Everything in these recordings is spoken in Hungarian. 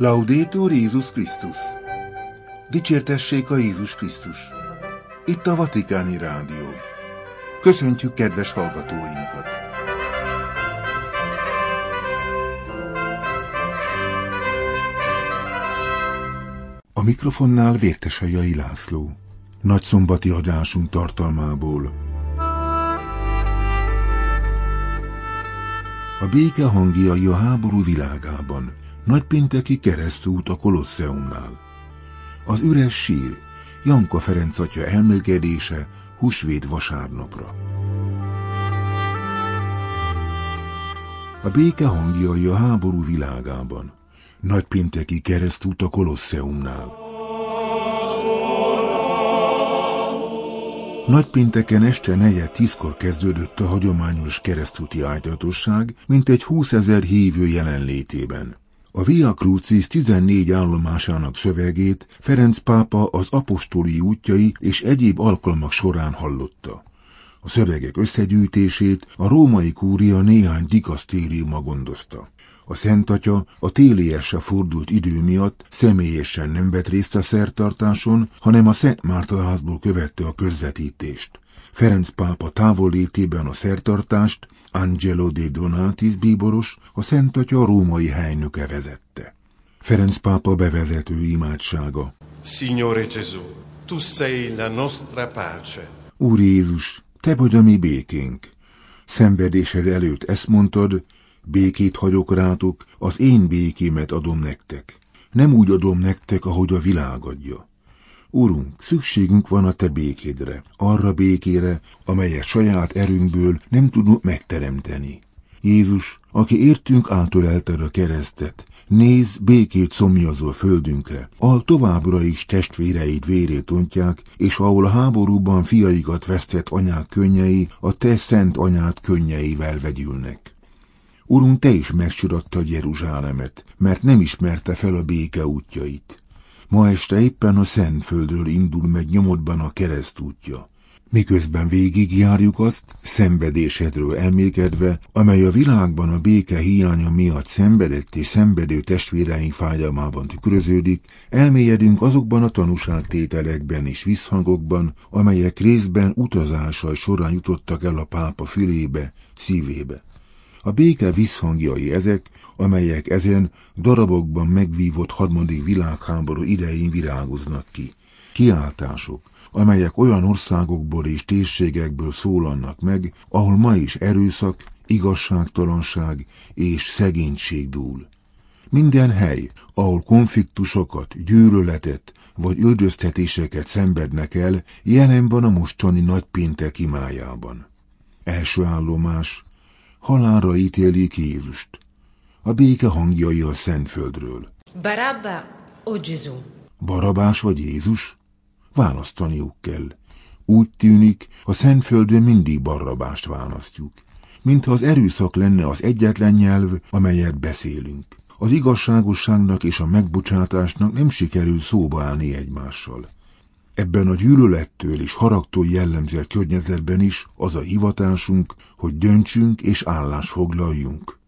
Laudétur Jézus Krisztus! Dicsértessék a Jézus Krisztus! Itt a Vatikáni Rádió. Köszöntjük kedves hallgatóinkat! A mikrofonnál Vértesajai László. Nagyszombati adásunk tartalmából. A béke hangjai a háború világában. Nagypénteki keresztút a Kolosseumnál. Az üres sír, Janka Ferenc atya elmélkedése húsvét vasárnapra. A béke hangjai a háború világában. Nagypénteki keresztút a Kolosseumnál. Nagypénteken este negyed tízkor kezdődött a hagyományos keresztúti ájtatosság, mint egy 20 ezer hívő jelenlétében. A Via Crucis 14 állomásának szövegét Ferenc pápa az apostoli útjai és egyéb alkalmak során hallotta. A szövegek összegyűjtését a római kúria néhány dikasztériuma gondozta. A Szent Atya a téliesre fordult idő miatt személyesen nem vett részt a szertartáson, hanem a Szent Márta házból követte a közvetítést. Ferenc pápa távollétében a szertartást Angelo de Donatis bíboros, a Szent Atya római helynöke vezette. Ferenc pápa bevezető imádsága. Signore Gesù, tu sei la nostra pace. Úr Jézus, te vagy a mi békénk. Szenvedésed előtt ezt mondtad, békét hagyok rátok, az én békémet adom nektek. Nem úgy adom nektek, ahogy a világ adja. Urunk, szükségünk van a te békédre, arra békére, amelyet saját erőnkből nem tudunk megteremteni. Jézus, aki értünk átölelted a keresztet, néz, békét szomjazol földünkre, ahol továbbra is testvéreid vérét ontják, és ahol a háborúban fiaikat vesztett anyák könnyei, a te szent anyád könnyeivel vegyülnek. Urunk, te is megsuradtad Jeruzsálemet, mert nem ismerte fel a béke útjait. Ma este éppen a Szentföldről indul meg nyomodban a keresztútja. Miközben végigjárjuk azt, szenvedésedről elmékedve, amely a világban a béke hiánya miatt szenvedett és szenvedő testvéreink fájdalmában tükröződik, elmélyedünk azokban a tanúságtételekben és visszhangokban, amelyek részben utazásai során jutottak el a pápa fülébe, szívébe. A béke visszhangjai ezek, amelyek ezen darabokban megvívott harmadik világháború idején virágoznak ki. Kiáltások, amelyek olyan országokból és térségekből szólannak meg, ahol ma is erőszak, igazságtalanság és szegénység dúl. Minden hely, ahol konfliktusokat, gyűlöletet vagy üldöztetéseket szenvednek el, jelen van a mostani nagypéntek imájában. Első állomás, halálra ítélik Jézust. A béke hangjai a Szentföldről. Barabba o Gesù? Barabás vagy Jézus? Választaniuk kell. Úgy tűnik, a Szentföldön mindig Barabást választjuk. Mintha az erőszak lenne az egyetlen nyelv, amelyet beszélünk. Az igazságosságnak és a megbocsátásnak nem sikerül szóba állni egymással. Ebben a gyűlölettől és haragtól jellemzett környezetben is az a hivatásunk, hogy döntsünk és állás foglaljunk.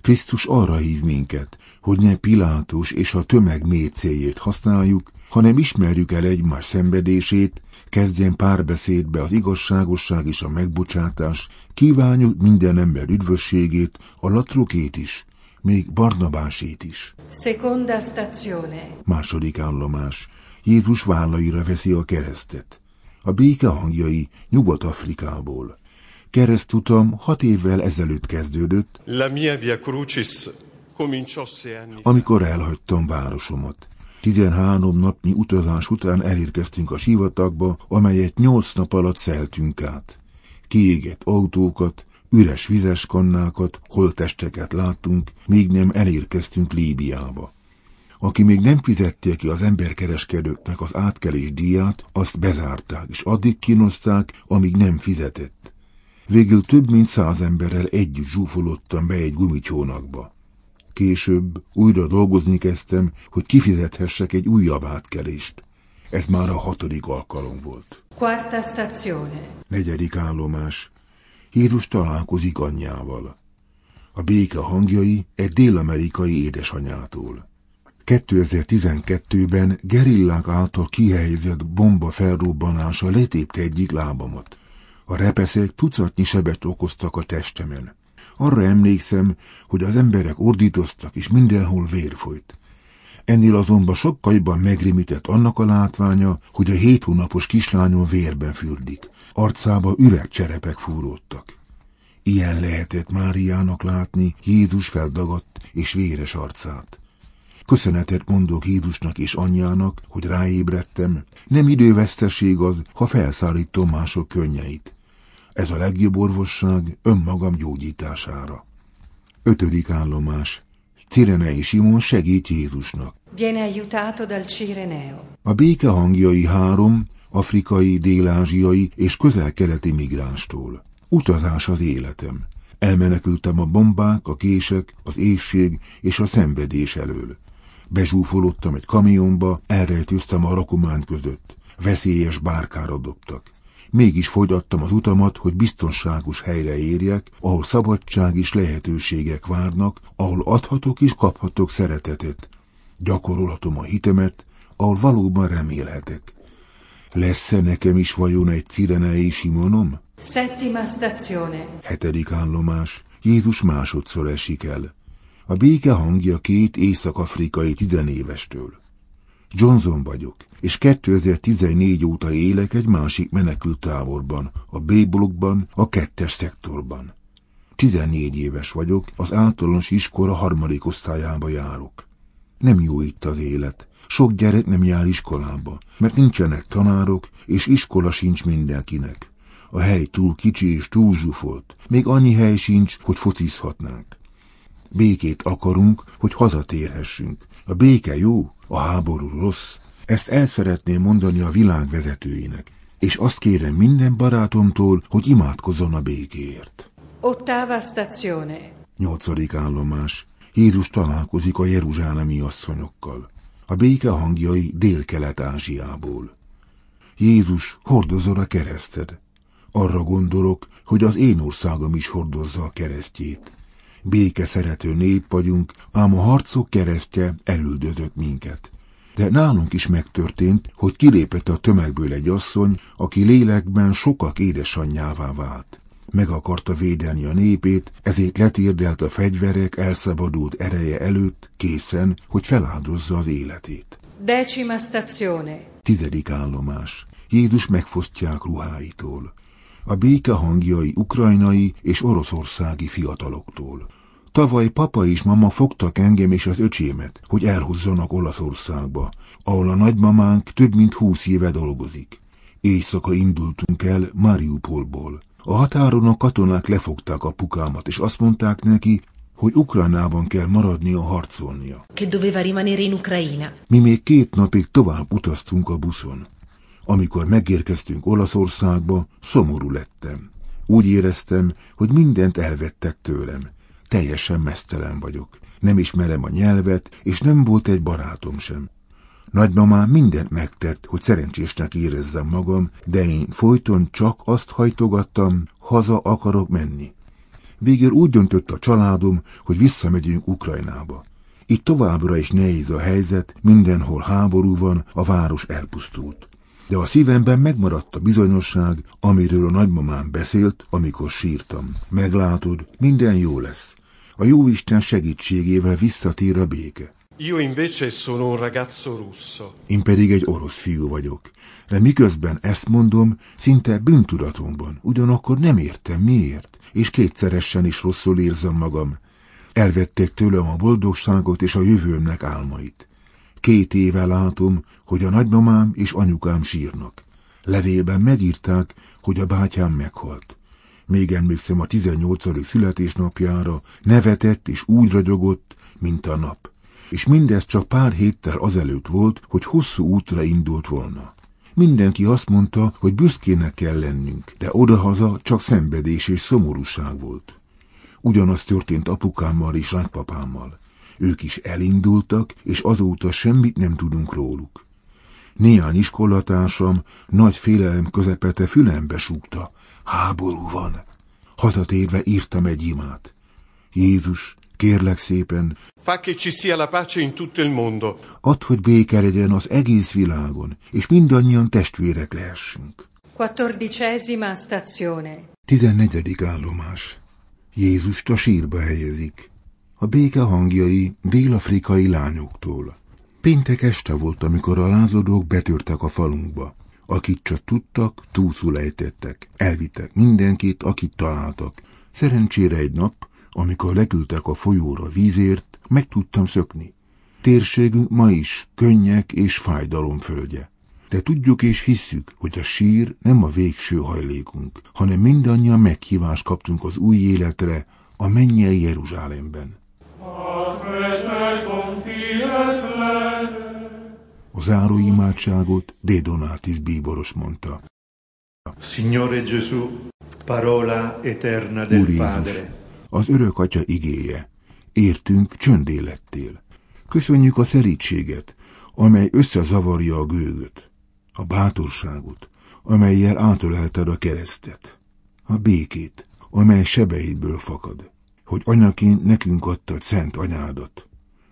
Krisztus arra hív minket, hogy ne Pilátus és a tömeg mécéjét használjuk, hanem ismerjük el egymás szenvedését, kezdjen párbeszédbe az igazságosság és a megbocsátás, kívánjuk minden ember üdvösségét, a latrokét is, még Barnabásét is. Seconda stazione. Második állomás. Jézus vállaira veszi a keresztet. A béke hangjai Nyugat-Afrikából. Keresztutam hat évvel ezelőtt kezdődött, La mia via crucis cominciò sei anni amikor elhagytam városomat. 13 napnyi utazás után elérkeztünk a sivatagba, amelyet nyolc nap alatt szeltünk át. Kiégett autókat, üres vizes kannákat, holtesteket láttunk, míg nem elérkeztünk Líbiába. Aki még nem fizette ki az emberkereskedőknek az átkelés díját, azt bezárták, és addig kínozták, amíg nem fizetett. Végül több mint száz emberrel együtt zsúfolottam be egy gumicsónakba. Később újra dolgozni kezdtem, hogy kifizethessek egy újabb átkelést. Ez már a hatodik alkalom volt. Quarta stazione. Negyedik állomás. Jézus találkozik anyjával. A béke hangjai egy dél-amerikai édesanyától. 2012-ben gerillák által kihelyezett bomba felrobbanása letépte egyik lábamat. A repeszek tucatnyi sebet okoztak a testemen. Arra emlékszem, hogy az emberek ordítoztak, és mindenhol vér folyt. Ennél azonban sokkal jobban megrémített annak a látványa, hogy a hét hónapos kislányon vérben fürdik. Arcába üvegcserepek fúródtak. Ilyen lehetett Máriának látni Jézus feldagadt és véres arcát. Köszönetet mondok Jézusnak és anyjának, hogy ráébredtem. Nem időveszteség az, ha felszállítom mások könnyeit. Ez a legjobb orvosság önmagam gyógyítására. Ötödik állomás. Cirenei Simon segít Jézusnak. Viene aiutato dal Cireneo. A béke hangjai három, afrikai, dél-ázsiai és közel-keleti migránstól. Utazás az életem. Elmenekültem a bombák, a kések, az éjség és a szenvedés elől. Bezsúfolottam egy kamionba, elrejtőztem a rakomán között. Veszélyes bárkára dobtak. Mégis folytattam az utamat, hogy biztonságos helyre érjek, ahol szabadság és lehetőségek várnak, ahol adhatok és kaphatok szeretetet. Gyakorolhatom a hitemet, ahol valóban remélhetek. Lesz-e nekem is vajon egy cirenei Simonom? Settima stazione. Hetedik állomás. Jézus másodszor esik el. A béke hangja két észak-afrikai tizenévestől. Johnson vagyok, és 2014 óta élek egy másik menekült táborban, a B-blokkban, a kettes szektorban. 14 éves vagyok, az általános iskola harmadik osztályába járok. Nem jó itt az élet. Sok gyerek nem jár iskolába, mert nincsenek tanárok, és iskola sincs mindenkinek. A hely túl kicsi és túl zsúfolt. Még annyi hely sincs, hogy focizhatnánk. Békét akarunk, hogy hazatérhessünk. A béke jó, a háború rossz. Ezt el szeretném mondani a világ vezetőinek, és azt kérem minden barátomtól, hogy imádkozzon a békéért. Ottava stazione. Nyolcadik állomás. Jézus találkozik a jeruzsálemi asszonyokkal. A béke hangjai dél-kelet-ázsiából. Jézus, hordozol a kereszted. Arra gondolok, hogy az én országom is hordozza a keresztjét. Béke szerető nép vagyunk, ám a harcok keresztje elüldözött minket. De nálunk is megtörtént, hogy kilépett a tömegből egy asszony, aki lélekben sokak édesanyjává vált. Meg akarta védeni a népét, ezért letérdelt a fegyverek elszabadult ereje előtt, készen, hogy feláldozza az életét. Decima stazione. Tizedik állomás. Jézus megfosztják ruháitól. A béke hangjai ukrajnai és oroszországi fiataloktól. Tavaly papa és mama fogtak engem és az öcsémet, hogy elhozzanak Olaszországba, ahol a nagymamánk több mint húsz éve dolgozik. Éjszaka indultunk el Mariupolból. A határon a katonák lefogták a pukámat, és azt mondták neki, hogy Ukrajnában kell maradnia harcolnia. Che doveva rimanere in Ucraina. Mi még két napig tovább utaztunk a buszon. Amikor megérkeztünk Olaszországba, szomorú lettem. Úgy éreztem, hogy mindent elvettek tőlem. Teljesen mesztelen vagyok. Nem ismerem a nyelvet, és nem volt egy barátom sem. Nagymamám mindent megtett, hogy szerencsésnek érezzem magam, de én folyton csak azt hajtogattam, haza akarok menni. Végül úgy döntött a családom, hogy visszamegyünk Ukrajnába. Itt továbbra is nehéz a helyzet, mindenhol háború van, a város elpusztult. De a szívemben megmaradt a bizonyosság, amiről a nagymamám beszélt, amikor sírtam. Meglátod, minden jó lesz. A jóisten segítségével visszatér a béke. Io invece sono un ragazzo russo. Én pedig egy orosz fiú vagyok. De miközben ezt mondom, szinte bűntudatomban, ugyanakkor nem értem miért, és kétszeresen is rosszul érzem magam. Elvették tőlem a boldogságot és a jövőmnek álmait. Két éve látom, hogy a nagymamám és anyukám sírnak. Levélben megírták, hogy a bátyám meghalt. Még emlékszem a 18. születésnapjára, nevetett és úgy ragyogott, mint a nap. És mindez csak pár héttel azelőtt volt, hogy hosszú útra indult volna. Mindenki azt mondta, hogy büszkének kell lennünk, de odahaza csak szenvedés és szomorúság volt. Ugyanaz történt apukámmal és nagypapámmal. Ők is elindultak, és azóta semmit nem tudunk róluk. Néhány iskolatársam nagy félelem közepete fülembe súgta. Háború van. Hazatérve írtam egy imát. Jézus, kérlek szépen, fa che ci sia la pace in tutto il mondo. add, hogy béke legyen az egész világon, és mindannyian testvérek lehessünk. Quattordicesima stazione. 14. állomás. Jézust a sírba helyezik. A béke hangjai dél-afrikai lányoktól. Péntek este volt, amikor a lázadók betörtek a falunkba. Akit csak tudtak, túlszul ejtettek. Elvittek mindenkit, akit találtak. Szerencsére egy nap, amikor leküldtek a folyóra vízért, meg tudtam szökni. Térségünk ma is könnyek és fájdalom földje. De tudjuk és hisszük, hogy a sír nem a végső hajlékunk, hanem mindannyian meghívást kaptunk az új életre a mennyei Jeruzsálemben. A záró imádságot De Donatis bíboros mondta. Signore Gesù, parola eterna del Úr Jézus, az örök atya igéje, értünk csöndélettél. Köszönjük a szerítséget, amely összezavarja a gőgöt, a bátorságot, amelyel átölelted a keresztet, a békét, amely sebeidből fakad, hogy anyaként nekünk adtad szent anyádat,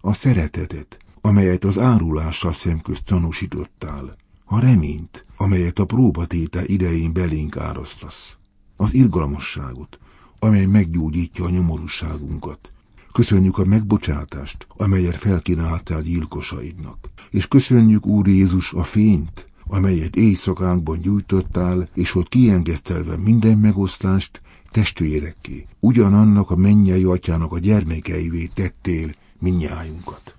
a szeretetet, amelyet az árulással szemközt tanúsítottál, a reményt, amelyet a próbatétel idején belénk árasztasz, az irgalmasságot, amely meggyógyítja a nyomorúságunkat. Köszönjük a megbocsátást, amelyet felkínáltál gyilkosaidnak. És köszönjük, Úr Jézus, a fényt, amelyet éjszakánkban gyújtottál, és hogy kiengesztelve minden megoszlást testvérekké, ugyanannak a mennyei atyának a gyermekeivé tettél minnyájunkat.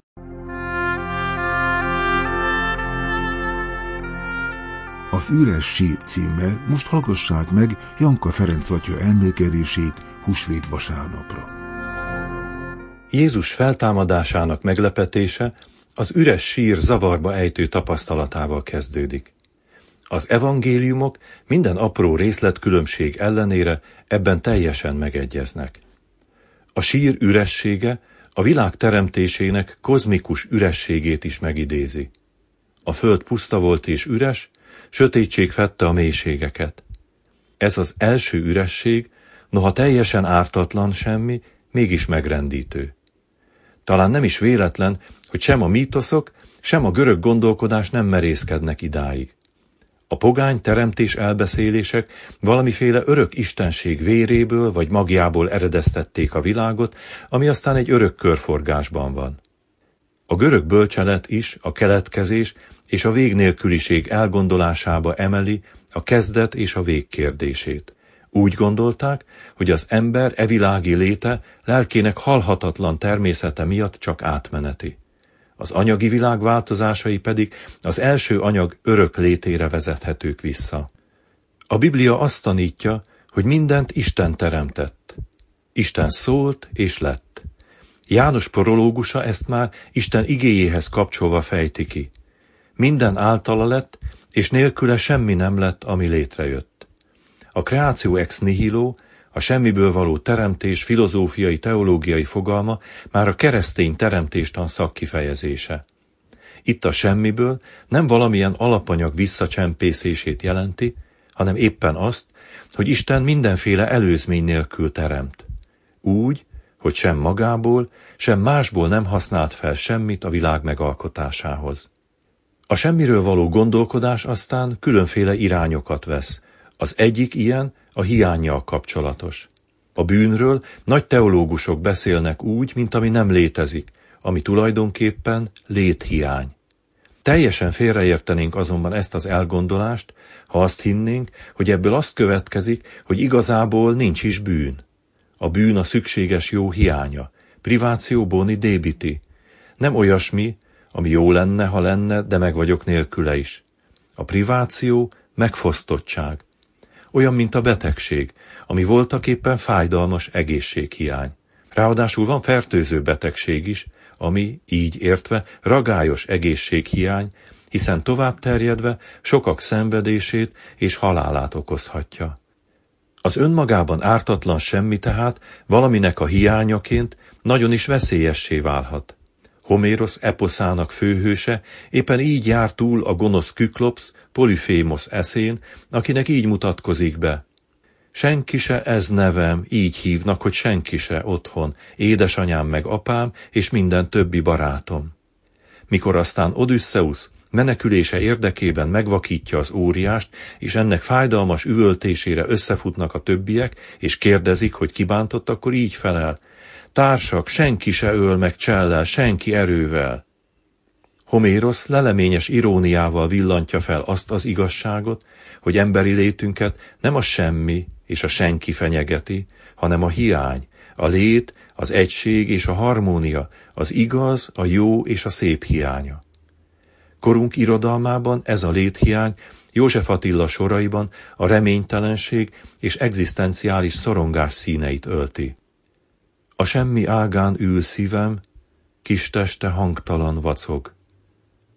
Az üres sír címmel most hallgassák meg Janka Ferenc atya elmékedését húsvét vasárnapra. Jézus feltámadásának meglepetése az üres sír zavarba ejtő tapasztalatával kezdődik. Az evangéliumok minden apró részletkülönbség ellenére ebben teljesen megegyeznek. A sír üressége a világ teremtésének kozmikus ürességét is megidézi. A föld puszta volt és üres, sötétség fette a mélységeket. Ez az első üresség, noha teljesen ártatlan semmi, mégis megrendítő. Talán nem is véletlen, hogy sem a mítoszok, sem a görög gondolkodás nem merészkednek idáig. A pogány teremtés elbeszélések valamiféle örök istenség véréből vagy magjából eredeztették a világot, ami aztán egy örök körforgásban van. A görög bölcselet is a keletkezés és a végnélküliség elgondolásába emeli a kezdet és a vég kérdését. Úgy gondolták, hogy az ember evilági léte lelkének halhatatlan természete miatt csak átmeneti. Az anyagi világ változásai pedig az első anyag örök létére vezethetők vissza. A Biblia azt tanítja, hogy mindent Isten teremtett. Isten szólt és lett. János prológusa ezt már Isten igéjéhez kapcsolva fejti ki. Minden általa lett, és nélküle semmi nem lett, ami létrejött. A kreáció ex nihilo, a semmiből való teremtés filozófiai teológiai fogalma már a keresztény teremtéstan szakkifejezése. Itt a semmiből nem valamilyen alapanyag visszacsempészését jelenti, hanem éppen azt, hogy Isten mindenféle előzmény nélkül teremt. Úgy, hogy sem magából, sem másból nem használt fel semmit a világ megalkotásához. A semmiről való gondolkodás aztán különféle irányokat vesz. Az egyik ilyen a hiányjal kapcsolatos. A bűnről nagy teológusok beszélnek úgy, mint ami nem létezik, ami tulajdonképpen léthiány. Teljesen félreértenénk azonban ezt az elgondolást, ha azt hinnénk, hogy ebből azt következik, hogy igazából nincs is bűn. A bűn a szükséges jó hiánya, priváció boni débiti. Nem olyasmi, ami jó lenne, ha lenne, de meg vagyok nélküle is. A priváció megfosztottság. Olyan, mint a betegség, ami voltak éppen fájdalmas egészséghiány. Ráadásul van fertőző betegség is, ami, így értve, ragályos egészséghiány, hiszen tovább terjedve sokak szenvedését és halálát okozhatja. Az önmagában ártatlan semmi tehát valaminek a hiányaként nagyon is veszélyessé válhat. Homérosz eposzának főhőse éppen így jár túl a gonosz Küklops, Polyphémos eszén, akinek így mutatkozik be. Senki se ez nevem, így hívnak, hogy senki se otthon, édesanyám meg apám, és minden többi barátom. Mikor aztán Odysseus menekülése érdekében megvakítja az óriást, és ennek fájdalmas üvöltésére összefutnak a többiek, és kérdezik, hogy kibántott, akkor így felel. Társak, senki se öl meg csellel, senki erővel. Homérosz leleményes iróniával villantja fel azt az igazságot, hogy emberi létünket nem a semmi és a senki fenyegeti, hanem a hiány, a lét, az egység és a harmónia, az igaz, a jó és a szép hiánya. Korunk irodalmában ez a léthiány József Attila soraiban a reménytelenség és egzisztenciális szorongás színeit ölti. A semmi ágán ül szívem, kis teste hangtalan vacog.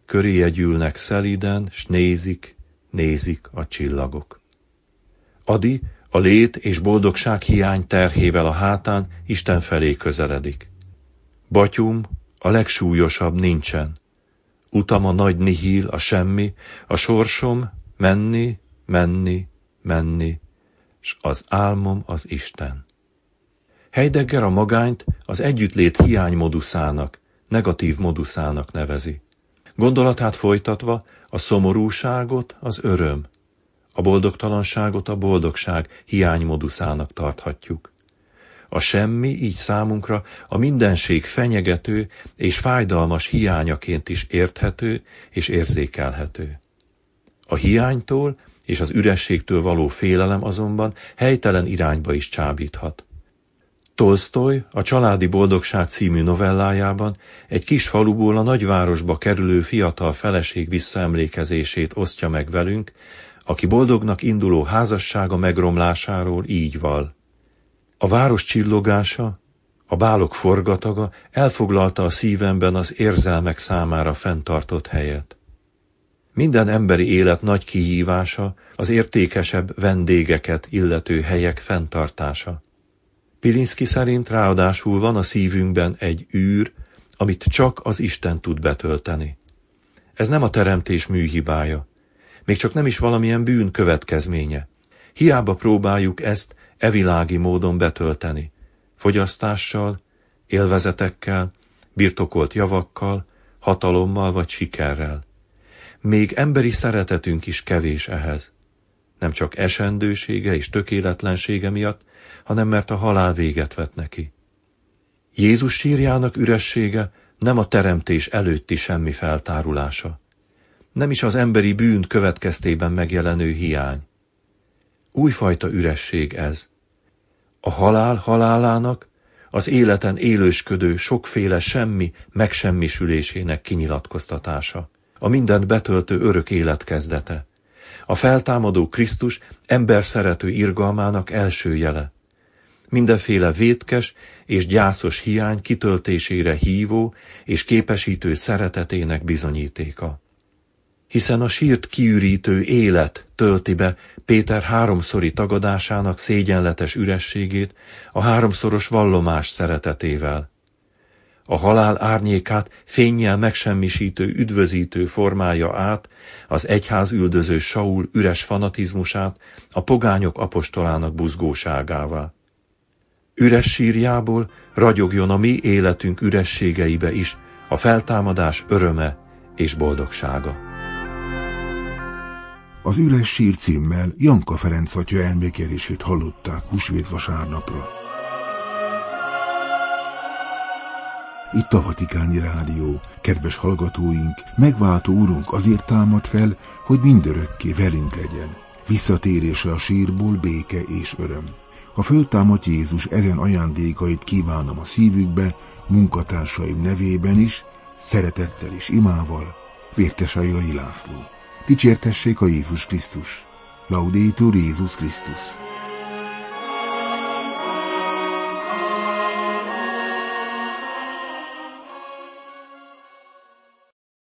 Köréje gyűlnek szeliden, s nézik, nézik a csillagok. Adi a lét és boldogság hiány terhével a hátán Isten felé közeledik. Batyum, a legsúlyosabb nincsen. Utam a nagy nihil, a semmi, a sorsom menni, menni, menni, s az álmom az Isten. Heidegger a magányt az együttlét hiány moduszának, negatív moduszának nevezi. Gondolatát folytatva a szomorúságot az öröm, a boldogtalanságot a boldogság hiánymoduszának tarthatjuk. A semmi így számunkra a mindenség fenyegető és fájdalmas hiányaként is érthető és érzékelhető. A hiánytól és az ürességtől való félelem azonban helytelen irányba is csábíthat. Tolstoy a Családi Boldogság című novellájában egy kis faluból a nagyvárosba kerülő fiatal feleség visszaemlékezését osztja meg velünk, aki boldognak induló házassága megromlásáról így val. A város csillogása, a bálok forgataga elfoglalta a szívemben az érzelmek számára fenntartott helyet. Minden emberi élet nagy kihívása az értékesebb vendégeket illető helyek fenntartása. Pilinszki szerint ráadásul van a szívünkben egy űr, amit csak az Isten tud betölteni. Ez nem a teremtés műhibája, még csak nem is valamilyen bűn következménye. Hiába próbáljuk ezt evilági módon betölteni. Fogyasztással, élvezetekkel, birtokolt javakkal, hatalommal vagy sikerrel. Még emberi szeretetünk is kevés ehhez. Nem csak esendősége és tökéletlensége miatt, hanem mert a halál véget vet neki. Jézus sírjának üressége nem a teremtés előtti semmi feltárulása. Nem is az emberi bűn következtében megjelenő hiány. Újfajta üresség ez. A halál halálának, az életen élősködő sokféle semmi megsemmisülésének kinyilatkoztatása, a mindent betöltő örök élet kezdete, a feltámadó Krisztus ember szerető irgalmának első jele, mindenféle vétkes és gyászos hiány kitöltésére hívó és képesítő szeretetének bizonyítéka hiszen a sírt kiürítő élet tölti be Péter háromszori tagadásának szégyenletes ürességét a háromszoros vallomás szeretetével. A halál árnyékát fényjel megsemmisítő, üdvözítő formája át az egyház üldöző Saul üres fanatizmusát a pogányok apostolának buzgóságává. Üres sírjából ragyogjon a mi életünk ürességeibe is a feltámadás öröme és boldogsága. Az üres sír címmel Janka Ferenc atya elmékelését hallották húsvét vasárnapra. Itt a Vatikáni Rádió, kedves hallgatóink, megváltó úrunk azért támad fel, hogy mindörökké velünk legyen. Visszatérése a sírból béke és öröm. A föltámadt Jézus ezen ajándékait kívánom a szívükbe, munkatársaim nevében is, szeretettel és imával, Vértesajai László. Dicsértessék a Jézus Krisztus. Laudétur Jézus Krisztus.